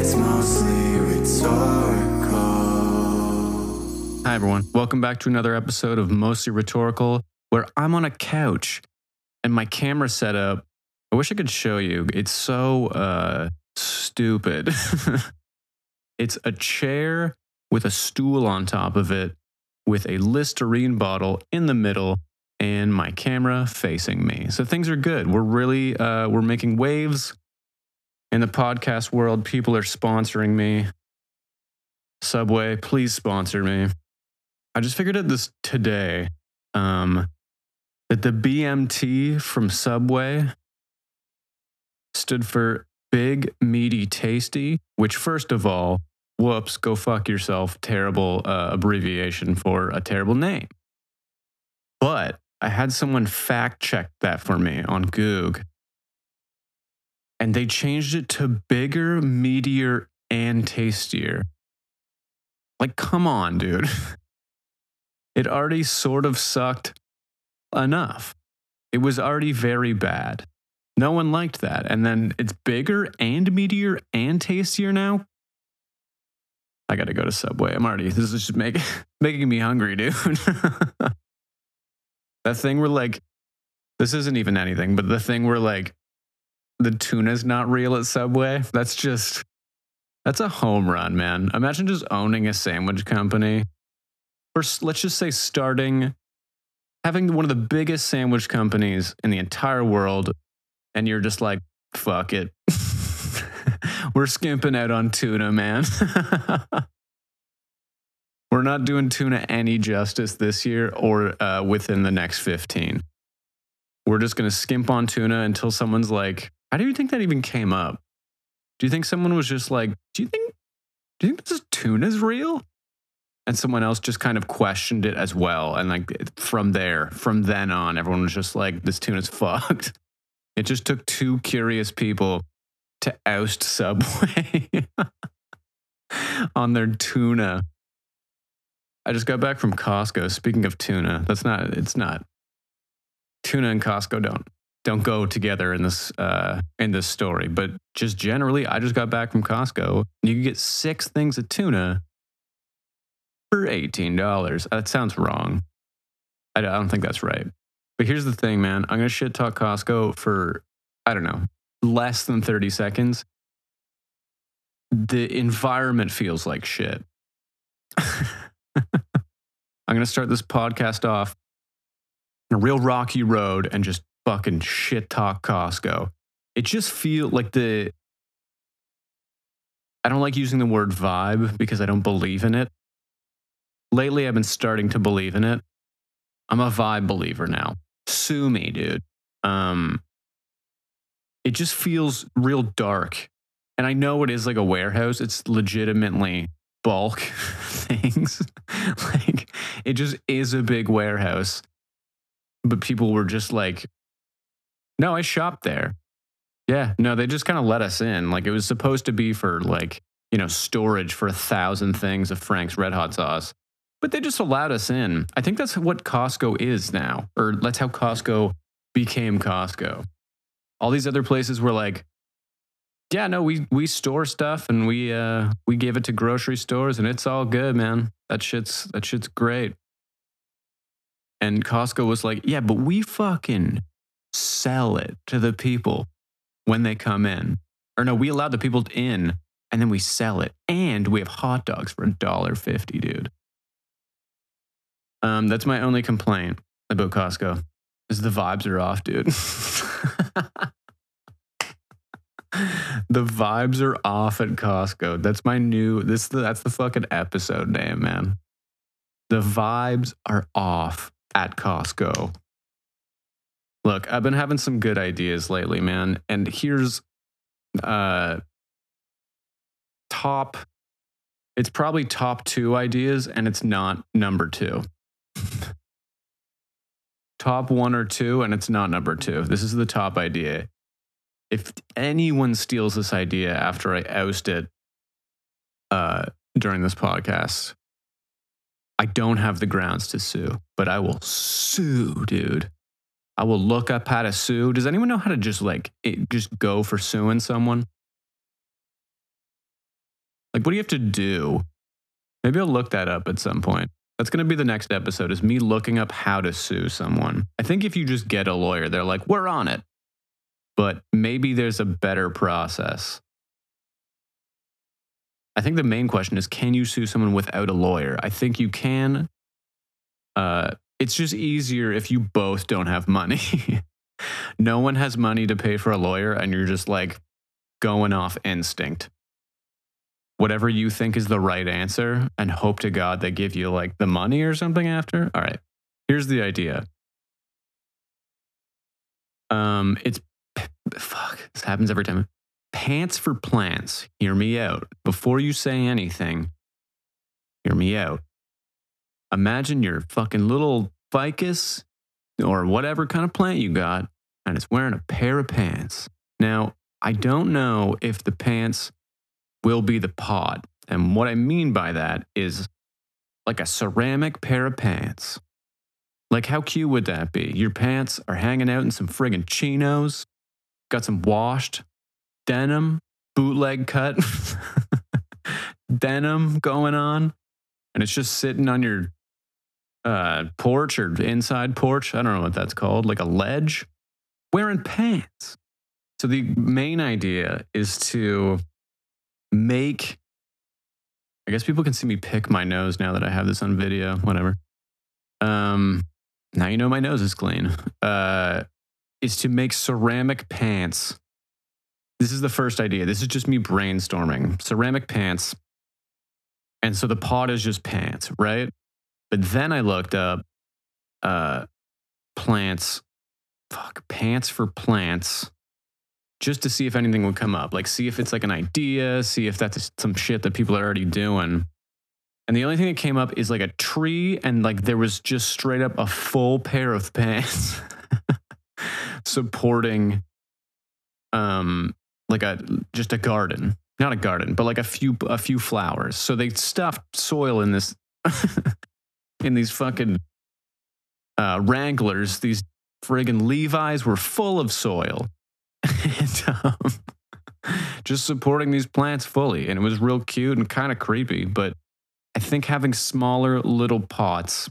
It's mostly rhetorical. Hi, everyone. Welcome back to another episode of Mostly Rhetorical, where I'm on a couch and my camera setup. I wish I could show you. It's so uh, stupid. it's a chair with a stool on top of it, with a Listerine bottle in the middle, and my camera facing me. So things are good. We're really uh, we're making waves in the podcast world. People are sponsoring me. Subway, please sponsor me. I just figured out this today um, that the BMT from Subway stood for Big Meaty Tasty, which, first of all, whoops, go fuck yourself, terrible uh, abbreviation for a terrible name. But I had someone fact check that for me on Goog, and they changed it to bigger, meatier, and tastier. Like, come on, dude. It already sort of sucked enough. It was already very bad. No one liked that. And then it's bigger and meatier and tastier now. I got to go to Subway. I'm already, this is just make, making me hungry, dude. that thing where, like, this isn't even anything, but the thing where, like, the tuna's not real at Subway, that's just, that's a home run, man. Imagine just owning a sandwich company. Or let's just say starting, having one of the biggest sandwich companies in the entire world, and you're just like, fuck it. We're skimping out on tuna, man. We're not doing tuna any justice this year or uh, within the next 15. We're just going to skimp on tuna until someone's like, how do you think that even came up? Do you think someone was just like, do you think, do you think this tuna's real? And someone else just kind of questioned it as well. And like from there, from then on, everyone was just like, this tuna's fucked. It just took two curious people to oust Subway on their tuna. I just got back from Costco. Speaking of tuna, that's not, it's not. Tuna and Costco don't don't go together in this uh, in this story, but just generally, I just got back from Costco. You can get six things of tuna for eighteen dollars. That sounds wrong. I don't think that's right. But here's the thing, man. I'm gonna shit talk Costco for I don't know less than thirty seconds. The environment feels like shit. I'm gonna start this podcast off a real rocky road and just fucking shit talk Costco. It just feel like the I don't like using the word vibe because I don't believe in it. Lately I've been starting to believe in it. I'm a vibe believer now. Sue me, dude. Um it just feels real dark. And I know it is like a warehouse. It's legitimately bulk things. like it just is a big warehouse. But people were just like, no, I shopped there. Yeah, no, they just kind of let us in. Like it was supposed to be for like, you know, storage for a thousand things of Frank's Red Hot sauce. But they just allowed us in. I think that's what Costco is now, or that's how Costco became Costco. All these other places were like, yeah, no, we we store stuff and we uh we give it to grocery stores and it's all good, man. That shit's that shit's great. And Costco was like, yeah, but we fucking sell it to the people when they come in. Or no, we allow the people in and then we sell it. And we have hot dogs for a dollar fifty, dude. Um, that's my only complaint about Costco. Is the vibes are off, dude. the vibes are off at Costco. That's my new this that's the fucking episode name, man. The vibes are off at Costco. Look, I've been having some good ideas lately, man. And here's uh top it's probably top 2 ideas and it's not number 2. top 1 or 2 and it's not number 2. This is the top idea. If anyone steals this idea after I oust it uh during this podcast, I don't have the grounds to sue, but I will sue, dude. I will look up how to sue. Does anyone know how to just like it, just go for suing someone? Like, what do you have to do? Maybe I'll look that up at some point. That's going to be the next episode is me looking up how to sue someone. I think if you just get a lawyer, they're like, we're on it. But maybe there's a better process. I think the main question is can you sue someone without a lawyer? I think you can. Uh, it's just easier if you both don't have money. no one has money to pay for a lawyer, and you're just like going off instinct whatever you think is the right answer and hope to God they give you like the money or something after. All right. Here's the idea. Um, it's fuck, this happens every time. Pants for plants. Hear me out. Before you say anything, hear me out. Imagine your fucking little ficus or whatever kind of plant you got, and it's wearing a pair of pants. Now, I don't know if the pants will be the pod. And what I mean by that is like a ceramic pair of pants. Like, how cute would that be? Your pants are hanging out in some friggin' chinos, got some washed denim, bootleg cut denim going on, and it's just sitting on your uh, porch or inside porch. I don't know what that's called, like a ledge, wearing pants. So, the main idea is to make I guess people can see me pick my nose now that I have this on video, whatever. Um now you know my nose is clean. Uh is to make ceramic pants. This is the first idea. This is just me brainstorming. Ceramic pants. And so the pod is just pants, right? But then I looked up uh plants fuck pants for plants just to see if anything would come up. Like, see if it's like an idea, see if that's some shit that people are already doing. And the only thing that came up is like a tree, and like there was just straight up a full pair of pants supporting, um, like a just a garden, not a garden, but like a few a few flowers. So they stuffed soil in this, in these fucking uh, Wranglers. These friggin' Levi's were full of soil and um, just supporting these plants fully. And it was real cute and kind of creepy. But I think having smaller little pots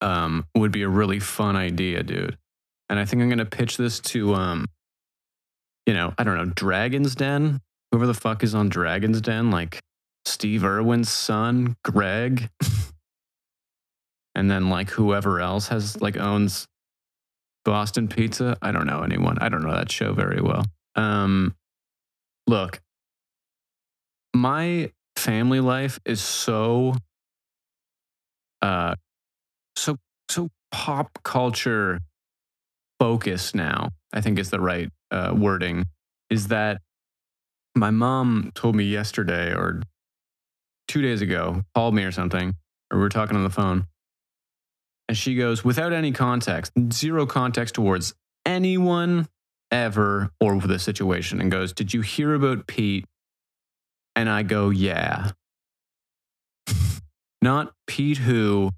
um, would be a really fun idea, dude. And I think I'm going to pitch this to, um, you know, I don't know, Dragon's Den. Whoever the fuck is on Dragon's Den, like Steve Irwin's son, Greg. and then like whoever else has like owns Boston Pizza. I don't know anyone. I don't know that show very well. Um, look, my family life is so, uh, so so pop culture focused now. I think is the right uh, wording. Is that my mom told me yesterday or two days ago, called me or something, or we were talking on the phone and she goes, without any context, zero context towards anyone ever or the situation, and goes, Did you hear about Pete? And I go, Yeah. not Pete who,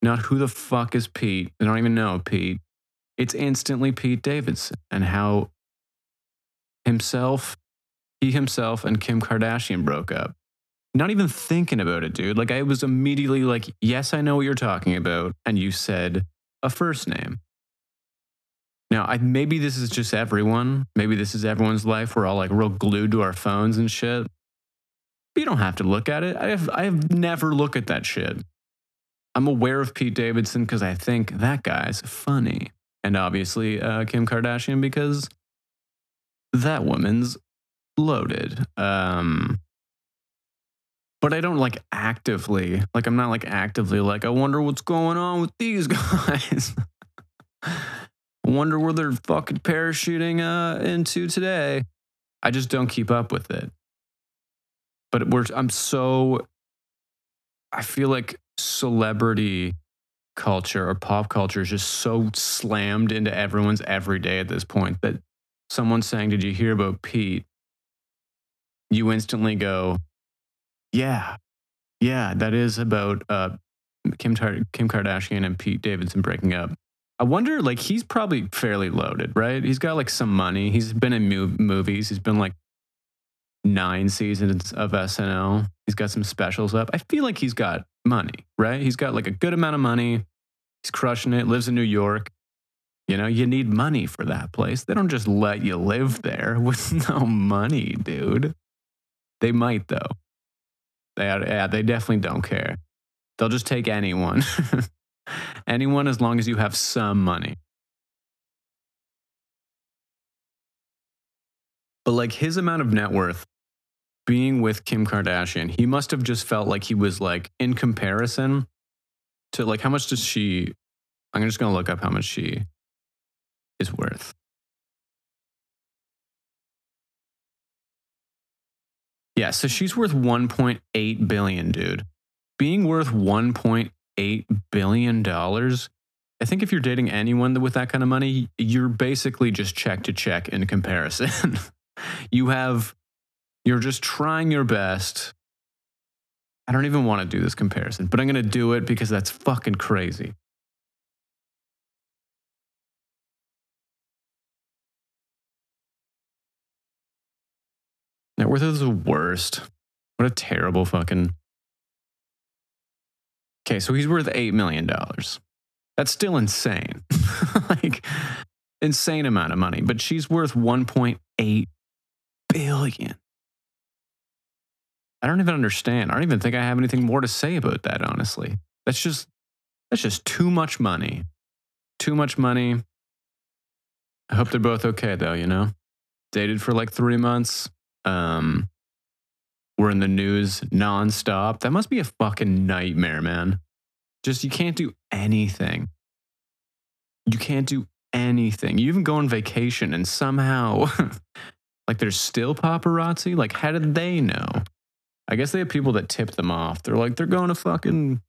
not who the fuck is Pete. I don't even know Pete. It's instantly Pete Davidson and how himself, he himself, and Kim Kardashian broke up not even thinking about it, dude. Like I was immediately like, yes, I know what you're talking about. And you said a first name. Now, I, maybe this is just everyone. Maybe this is everyone's life. We're all like real glued to our phones and shit. But you don't have to look at it. I have, I have never looked at that shit. I'm aware of Pete Davidson because I think that guy's funny. And obviously, uh, Kim Kardashian because that woman's loaded. Um, but I don't like actively, like, I'm not like actively like, I wonder what's going on with these guys. I wonder where they're fucking parachuting uh, into today. I just don't keep up with it. But we're, I'm so, I feel like celebrity culture or pop culture is just so slammed into everyone's everyday at this point that someone's saying, Did you hear about Pete? You instantly go, yeah, yeah, that is about uh, Kim Tar- Kim Kardashian and Pete Davidson breaking up. I wonder, like, he's probably fairly loaded, right? He's got like some money. He's been in mo- movies. He's been like nine seasons of SNL. He's got some specials up. I feel like he's got money, right? He's got like a good amount of money. He's crushing it, lives in New York. You know, you need money for that place. They don't just let you live there with no money, dude. They might though. They yeah, they definitely don't care. They'll just take anyone. anyone as long as you have some money. But like his amount of net worth being with Kim Kardashian, he must have just felt like he was like in comparison to like how much does she I'm just going to look up how much she is worth. Yeah, so she's worth 1.8 billion, dude. Being worth 1.8 billion dollars, I think if you're dating anyone with that kind of money, you're basically just check to check in comparison. you have you're just trying your best. I don't even want to do this comparison, but I'm going to do it because that's fucking crazy. Net worth is the worst. What a terrible fucking. Okay, so he's worth $8 million. That's still insane. like, insane amount of money. But she's worth 1.8 billion. I don't even understand. I don't even think I have anything more to say about that, honestly. That's just that's just too much money. Too much money. I hope they're both okay though, you know? Dated for like three months. Um we're in the news nonstop. That must be a fucking nightmare, man. Just you can't do anything. You can't do anything. You even go on vacation and somehow like there's still paparazzi. Like, how did they know? I guess they have people that tip them off. They're like, they're going to fucking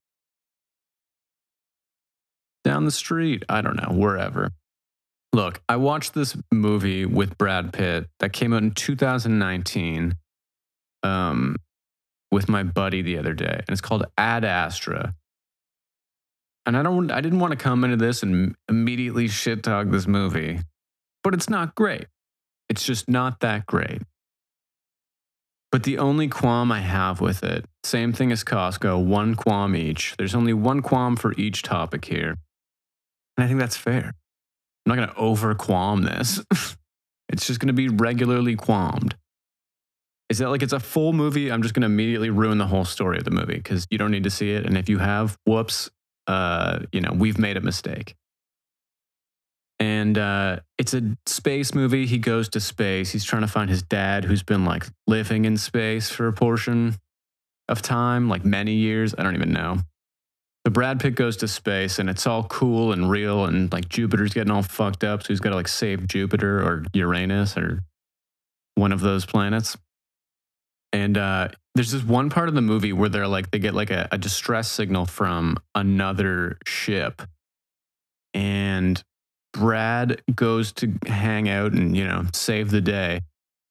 down the street. I don't know, wherever. Look, I watched this movie with Brad Pitt that came out in 2019 um, with my buddy the other day, and it's called Ad Astra. And I don't, I didn't want to come into this and immediately shit talk this movie, but it's not great. It's just not that great. But the only qualm I have with it, same thing as Costco, one qualm each. There's only one qualm for each topic here. And I think that's fair. I'm not going to over qualm this. it's just going to be regularly qualmed. Is that like it's a full movie? I'm just going to immediately ruin the whole story of the movie because you don't need to see it. And if you have, whoops, uh, you know, we've made a mistake and uh, it's a space movie. He goes to space. He's trying to find his dad, who's been like living in space for a portion of time, like many years. I don't even know. The Brad Pitt goes to space, and it's all cool and real, and like Jupiter's getting all fucked up, so he's got to like save Jupiter or Uranus or one of those planets. And uh, there's this one part of the movie where they're like they get like a, a distress signal from another ship, and Brad goes to hang out and, you know, save the day.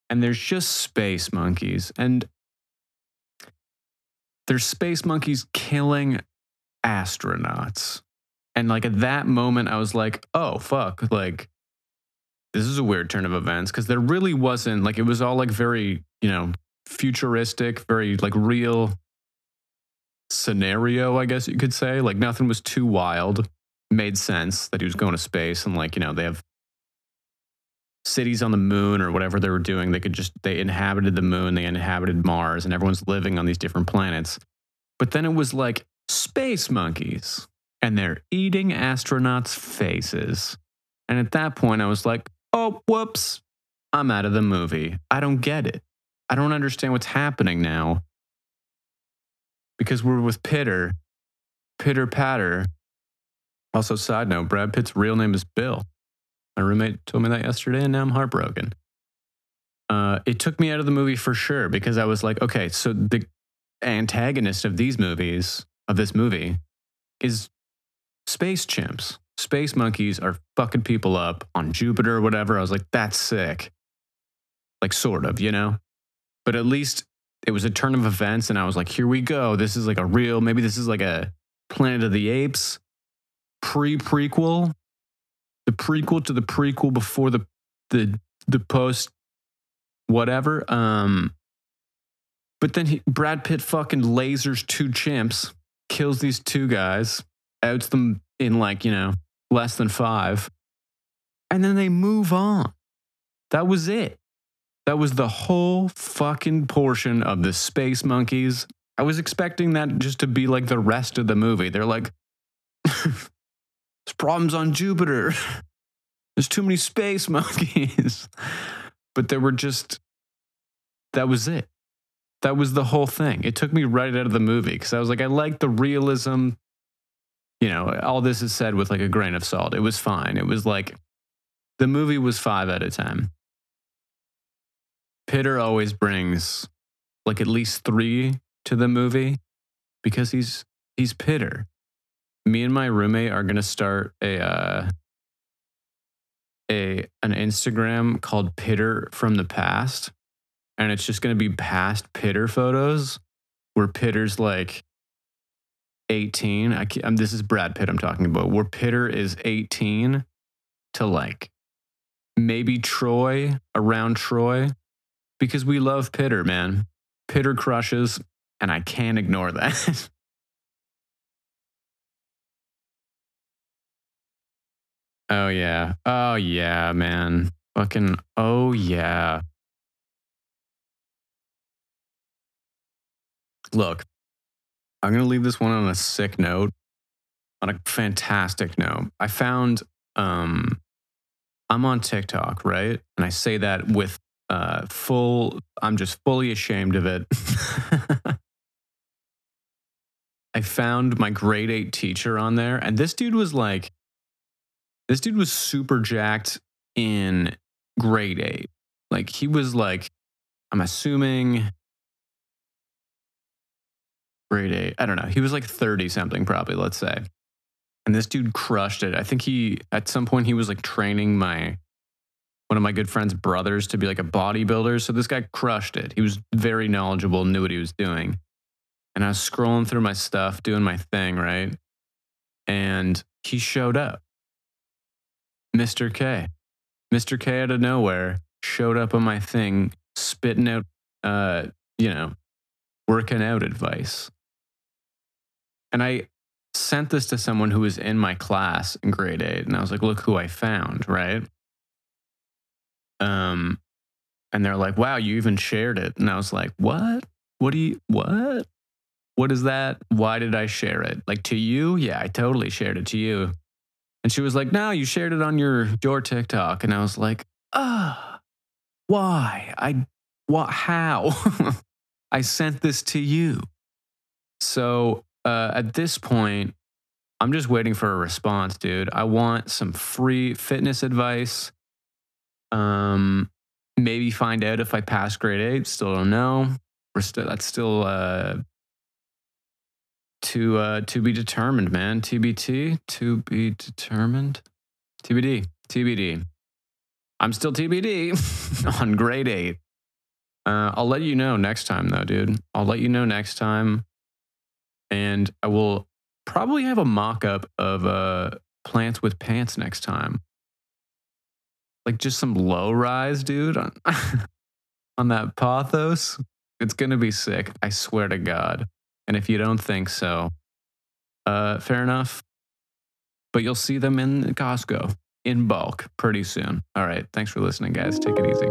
And there's just space monkeys. And there's space monkeys killing astronauts. And like at that moment, I was like, oh, fuck. Like, this is a weird turn of events because there really wasn't, like, it was all like very, you know, futuristic, very like real scenario, I guess you could say. Like, nothing was too wild made sense that he was going to space and like you know they have cities on the moon or whatever they were doing they could just they inhabited the moon they inhabited mars and everyone's living on these different planets but then it was like space monkeys and they're eating astronauts faces. And at that point i was like oh whoops i'm out of the movie. I don't get it. I don't understand what's happening now. Because we're with pitter pitter patter. Also, side note, Brad Pitt's real name is Bill. My roommate told me that yesterday, and now I'm heartbroken. Uh, it took me out of the movie for sure because I was like, okay, so the antagonist of these movies, of this movie, is space chimps. Space monkeys are fucking people up on Jupiter or whatever. I was like, that's sick. Like, sort of, you know? But at least it was a turn of events, and I was like, here we go. This is like a real, maybe this is like a Planet of the Apes pre prequel, the prequel to the prequel before the the the post whatever. Um, But then he, Brad Pitt fucking lasers two chimps, kills these two guys, outs them in like, you know, less than five. And then they move on. That was it. That was the whole fucking portion of the Space Monkeys. I was expecting that just to be like the rest of the movie. They're like, there's problems on Jupiter. There's too many space monkeys. But there were just, that was it. That was the whole thing. It took me right out of the movie because I was like, I like the realism. You know, all this is said with like a grain of salt. It was fine. It was like, the movie was five out of 10. Pitter always brings like at least three to the movie because he's he's Pitter. Me and my roommate are gonna start a uh, a an Instagram called Pitter from the past, and it's just gonna be past Pitter photos where Pitter's like 18. I can't, um, this is Brad Pitt I'm talking about. Where Pitter is 18 to like maybe Troy around Troy because we love Pitter, man. Pitter crushes, and I can't ignore that. oh, yeah. Oh, yeah, man. Fucking, oh, yeah. Look, I'm going to leave this one on a sick note, on a fantastic note. I found, um, I'm on TikTok, right? And I say that with uh, full, I'm just fully ashamed of it. I found my grade eight teacher on there, and this dude was like, this dude was super jacked in grade eight. Like, he was like, I'm assuming grade eight. I don't know. He was like 30 something, probably, let's say. And this dude crushed it. I think he, at some point, he was like training my one of my good friend's brothers to be like a bodybuilder. So this guy crushed it. He was very knowledgeable, knew what he was doing. And I was scrolling through my stuff, doing my thing, right? And he showed up. Mr. K. Mr. K out of nowhere showed up on my thing, spitting out, uh, you know, working out advice. And I sent this to someone who was in my class in grade eight. And I was like, look who I found, right? Um, and they're like, wow, you even shared it. And I was like, what? What do you, what? What is that? Why did I share it? Like to you? Yeah, I totally shared it to you. And she was like, no, you shared it on your, your TikTok. And I was like, ah, why? I, what, how? I sent this to you. So uh, at this point, I'm just waiting for a response, dude. I want some free fitness advice. Um, maybe find out if I pass grade eight. Still don't know. We're still that's still uh to uh to be determined, man. TBT to be determined. TBD. TBD. I'm still TBD on grade eight. Uh, I'll let you know next time, though, dude. I'll let you know next time, and I will probably have a mock up of uh, plants with pants next time like just some low rise, dude, on, on that Pothos. It's going to be sick. I swear to God. And if you don't think so, uh, fair enough. But you'll see them in Costco in bulk pretty soon. All right. Thanks for listening, guys. Take it easy.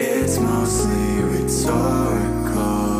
It's mostly rhetorical.